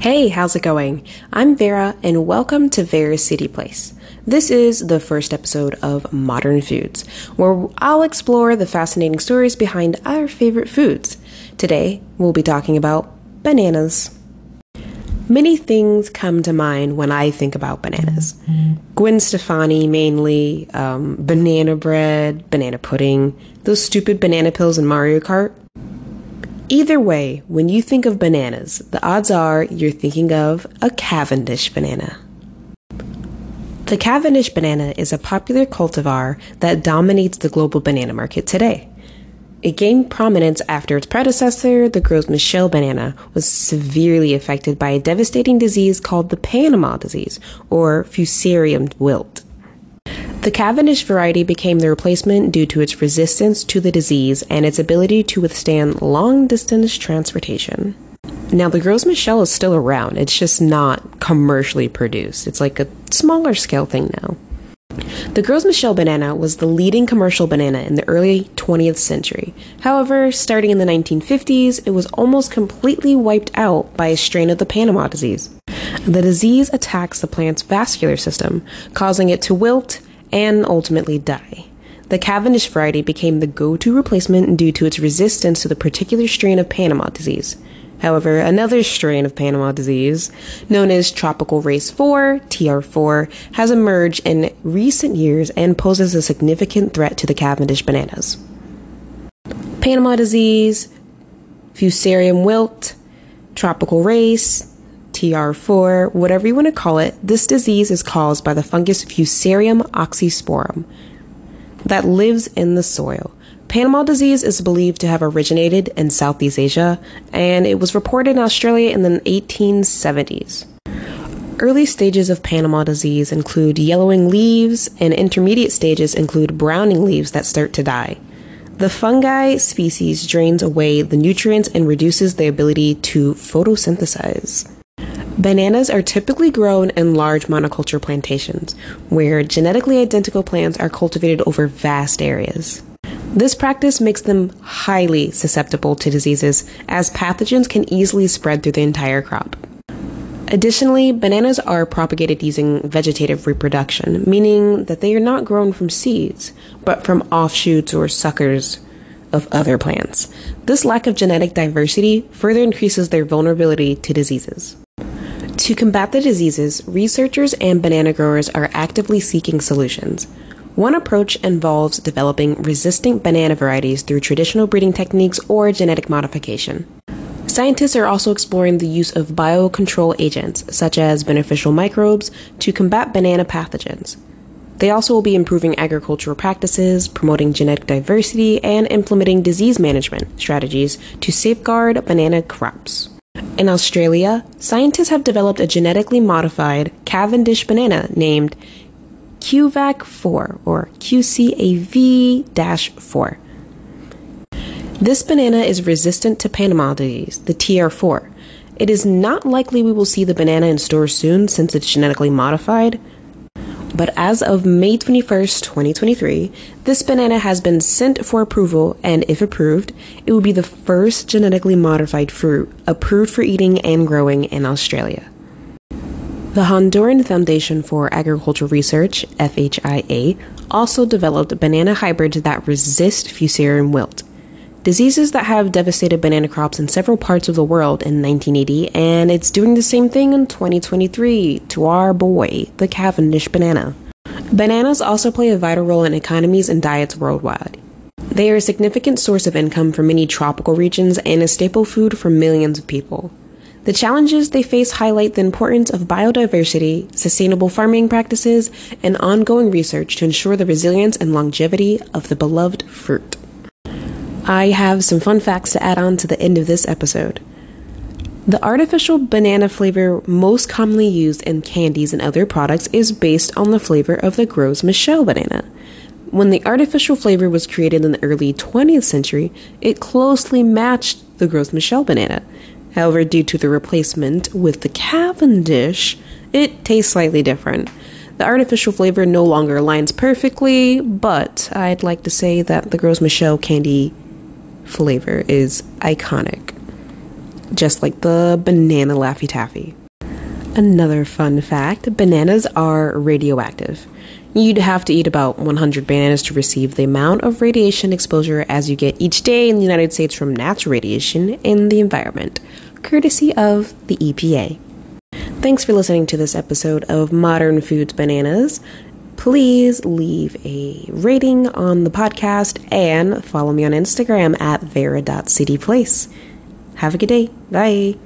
Hey, how's it going? I'm Vera, and welcome to Vera's City Place. This is the first episode of Modern Foods, where I'll explore the fascinating stories behind our favorite foods. Today, we'll be talking about bananas. Many things come to mind when I think about bananas. Gwen Stefani, mainly, um, banana bread, banana pudding, those stupid banana pills in Mario Kart. Either way, when you think of bananas, the odds are you're thinking of a Cavendish banana. The Cavendish banana is a popular cultivar that dominates the global banana market today. It gained prominence after its predecessor, the Gros Michel banana, was severely affected by a devastating disease called the Panama disease, or Fusarium wilt. The Cavendish variety became the replacement due to its resistance to the disease and its ability to withstand long distance transportation. Now, the Gros Michel is still around, it's just not commercially produced. It's like a smaller scale thing now. The Gros Michel banana was the leading commercial banana in the early 20th century. However, starting in the 1950s, it was almost completely wiped out by a strain of the Panama disease. The disease attacks the plant's vascular system, causing it to wilt and ultimately die. The Cavendish variety became the go to replacement due to its resistance to the particular strain of Panama disease. However, another strain of Panama disease, known as Tropical Race 4, TR4, has emerged in recent years and poses a significant threat to the Cavendish bananas. Panama disease, Fusarium wilt, Tropical Race, TR4, whatever you want to call it, this disease is caused by the fungus Fusarium oxysporum that lives in the soil. Panama disease is believed to have originated in Southeast Asia, and it was reported in Australia in the 1870s. Early stages of Panama disease include yellowing leaves, and intermediate stages include browning leaves that start to die. The fungi species drains away the nutrients and reduces the ability to photosynthesize. Bananas are typically grown in large monoculture plantations, where genetically identical plants are cultivated over vast areas. This practice makes them highly susceptible to diseases, as pathogens can easily spread through the entire crop. Additionally, bananas are propagated using vegetative reproduction, meaning that they are not grown from seeds, but from offshoots or suckers of other plants. This lack of genetic diversity further increases their vulnerability to diseases. To combat the diseases, researchers and banana growers are actively seeking solutions. One approach involves developing resistant banana varieties through traditional breeding techniques or genetic modification. Scientists are also exploring the use of biocontrol agents, such as beneficial microbes, to combat banana pathogens. They also will be improving agricultural practices, promoting genetic diversity, and implementing disease management strategies to safeguard banana crops. In Australia, scientists have developed a genetically modified Cavendish banana named QVAC 4 or QCAV 4. This banana is resistant to Panama disease, the TR4. It is not likely we will see the banana in stores soon since it's genetically modified, but as of May 21st, 2023, this banana has been sent for approval, and if approved, it will be the first genetically modified fruit approved for eating and growing in Australia. The Honduran Foundation for Agricultural Research, FHIA, also developed banana hybrids that resist Fusarium wilt, diseases that have devastated banana crops in several parts of the world in 1980, and it's doing the same thing in 2023 to our boy, the Cavendish banana. Bananas also play a vital role in economies and diets worldwide. They are a significant source of income for many tropical regions and a staple food for millions of people. The challenges they face highlight the importance of biodiversity, sustainable farming practices, and ongoing research to ensure the resilience and longevity of the beloved fruit. I have some fun facts to add on to the end of this episode. The artificial banana flavor most commonly used in candies and other products is based on the flavor of the Gros Michel banana. When the artificial flavor was created in the early 20th century, it closely matched the Gros Michel banana. However, due to the replacement with the Cavendish, it tastes slightly different. The artificial flavor no longer aligns perfectly, but I'd like to say that the Gros Michel candy flavor is iconic. just like the banana Laffy Taffy. Another fun fact bananas are radioactive. You'd have to eat about 100 bananas to receive the amount of radiation exposure as you get each day in the United States from natural radiation in the environment, courtesy of the EPA. Thanks for listening to this episode of Modern Foods Bananas. Please leave a rating on the podcast and follow me on Instagram at vera.cityplace. Have a good day. Bye.